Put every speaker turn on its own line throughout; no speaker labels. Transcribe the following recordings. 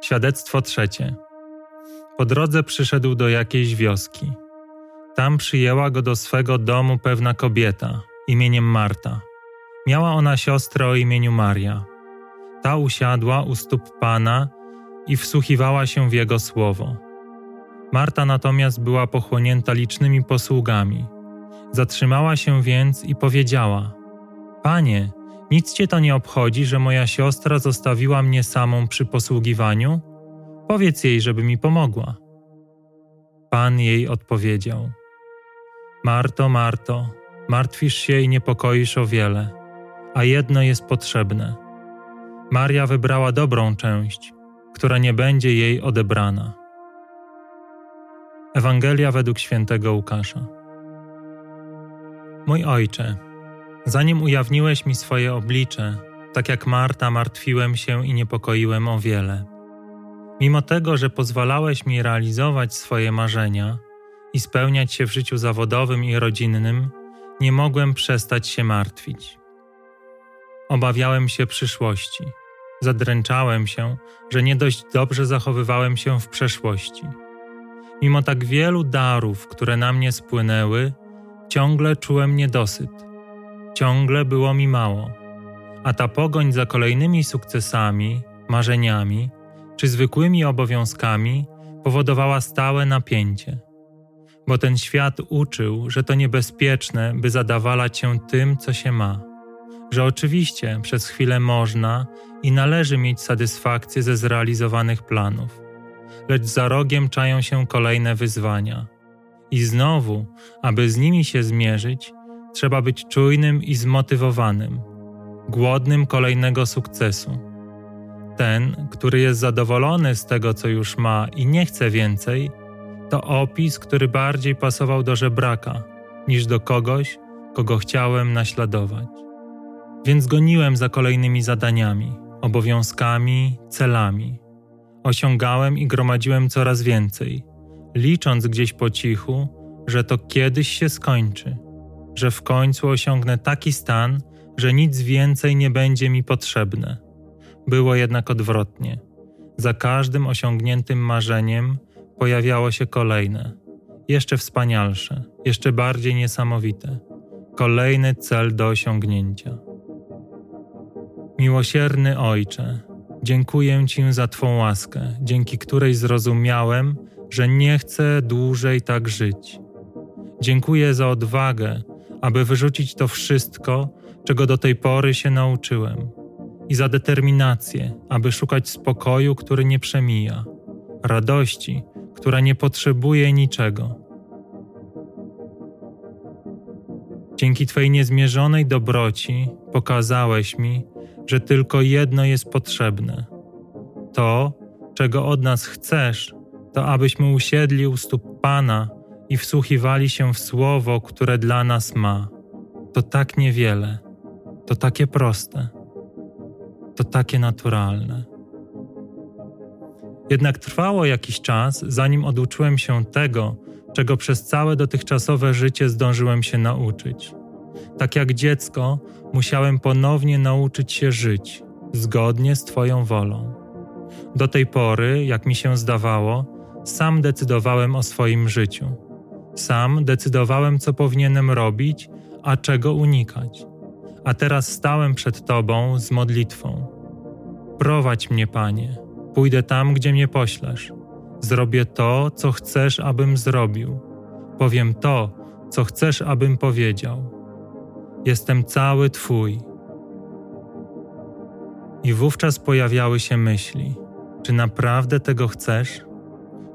Świadectwo trzecie. Po drodze przyszedł do jakiejś wioski. Tam przyjęła go do swego domu pewna kobieta imieniem Marta. Miała ona siostrę o imieniu Maria. Ta usiadła u stóp Pana i wsłuchiwała się w jego słowo. Marta natomiast była pochłonięta licznymi posługami. Zatrzymała się więc i powiedziała: Panie, nic cię to nie obchodzi, że moja siostra zostawiła mnie samą przy posługiwaniu? Powiedz jej, żeby mi pomogła. Pan jej odpowiedział: Marto, Marto, martwisz się i niepokoisz o wiele, a jedno jest potrzebne. Maria wybrała dobrą część, która nie będzie jej odebrana. Ewangelia według świętego Łukasza. Mój ojcze, zanim ujawniłeś mi swoje oblicze, tak jak Marta, martwiłem się i niepokoiłem o wiele. Mimo tego, że pozwalałeś mi realizować swoje marzenia i spełniać się w życiu zawodowym i rodzinnym, nie mogłem przestać się martwić. Obawiałem się przyszłości. Zadręczałem się, że nie dość dobrze zachowywałem się w przeszłości. Mimo tak wielu darów, które na mnie spłynęły, ciągle czułem niedosyt. Ciągle było mi mało. A ta pogoń za kolejnymi sukcesami, marzeniami czy zwykłymi obowiązkami powodowała stałe napięcie. Bo ten świat uczył, że to niebezpieczne, by zadawalać się tym, co się ma. Że oczywiście przez chwilę można i należy mieć satysfakcję ze zrealizowanych planów lecz za rogiem czają się kolejne wyzwania. I znowu, aby z nimi się zmierzyć, trzeba być czujnym i zmotywowanym, głodnym kolejnego sukcesu. Ten, który jest zadowolony z tego, co już ma i nie chce więcej, to opis, który bardziej pasował do żebraka niż do kogoś, kogo chciałem naśladować. Więc goniłem za kolejnymi zadaniami, obowiązkami, celami osiągałem i gromadziłem coraz więcej, licząc gdzieś po cichu, że to kiedyś się skończy, że w końcu osiągnę taki stan, że nic więcej nie będzie mi potrzebne. Było jednak odwrotnie. Za każdym osiągniętym marzeniem pojawiało się kolejne, jeszcze wspanialsze, jeszcze bardziej niesamowite, kolejny cel do osiągnięcia. Miłosierny Ojcze, Dziękuję Ci za Twą łaskę, dzięki której zrozumiałem, że nie chcę dłużej tak żyć. Dziękuję za odwagę, aby wyrzucić to wszystko, czego do tej pory się nauczyłem, i za determinację, aby szukać spokoju, który nie przemija, radości, która nie potrzebuje niczego. Dzięki Twojej niezmierzonej dobroci pokazałeś mi, że tylko jedno jest potrzebne. To, czego od nas chcesz, to abyśmy usiedli u stóp Pana i wsłuchiwali się w słowo, które dla nas ma. To tak niewiele, to takie proste, to takie naturalne. Jednak trwało jakiś czas, zanim oduczyłem się tego, czego przez całe dotychczasowe życie zdążyłem się nauczyć. Tak jak dziecko, musiałem ponownie nauczyć się żyć zgodnie z Twoją wolą. Do tej pory, jak mi się zdawało, sam decydowałem o swoim życiu. Sam decydowałem, co powinienem robić, a czego unikać. A teraz stałem przed Tobą z modlitwą. Prowadź mnie, Panie, pójdę tam, gdzie mnie poślesz. Zrobię to, co chcesz, abym zrobił. Powiem to, co chcesz, abym powiedział Jestem cały Twój. I wówczas pojawiały się myśli: czy naprawdę tego chcesz?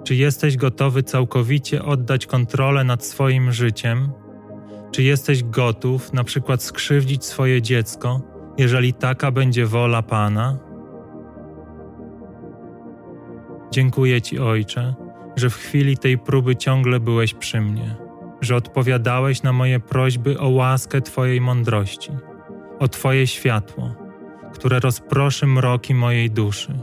Czy jesteś gotowy całkowicie oddać kontrolę nad swoim życiem? Czy jesteś gotów na przykład skrzywdzić swoje dziecko, jeżeli taka będzie wola Pana? Dziękuję Ci, Ojcze, że w chwili tej próby ciągle byłeś przy mnie że odpowiadałeś na moje prośby o łaskę Twojej mądrości, o Twoje światło, które rozproszy mroki mojej duszy.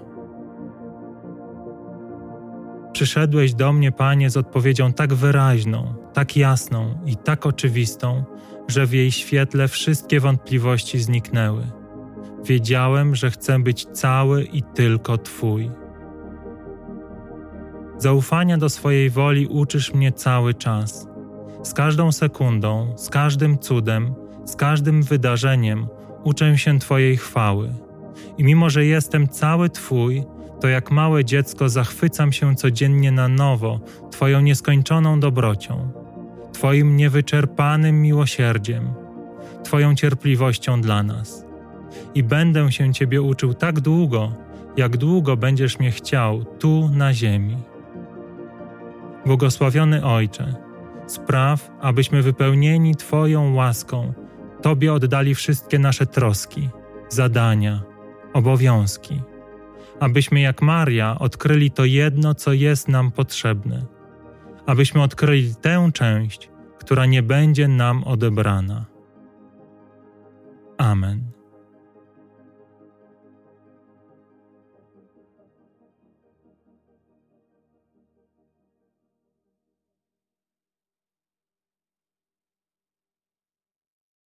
Przyszedłeś do mnie, Panie, z odpowiedzią tak wyraźną, tak jasną i tak oczywistą, że w jej świetle wszystkie wątpliwości zniknęły. Wiedziałem, że chcę być cały i tylko Twój. Zaufania do swojej woli uczysz mnie cały czas. Z każdą sekundą, z każdym cudem, z każdym wydarzeniem uczę się Twojej chwały. I mimo, że jestem cały Twój, to jak małe dziecko zachwycam się codziennie na nowo Twoją nieskończoną dobrocią, Twoim niewyczerpanym miłosierdziem, Twoją cierpliwością dla nas. I będę się Ciebie uczył tak długo, jak długo będziesz mnie chciał tu na ziemi. Błogosławiony Ojcze, spraw, abyśmy wypełnieni Twoją łaską Tobie oddali wszystkie nasze troski, zadania, obowiązki, abyśmy jak Maria odkryli to jedno, co jest nam potrzebne, abyśmy odkryli tę część, która nie będzie nam odebrana. Amen.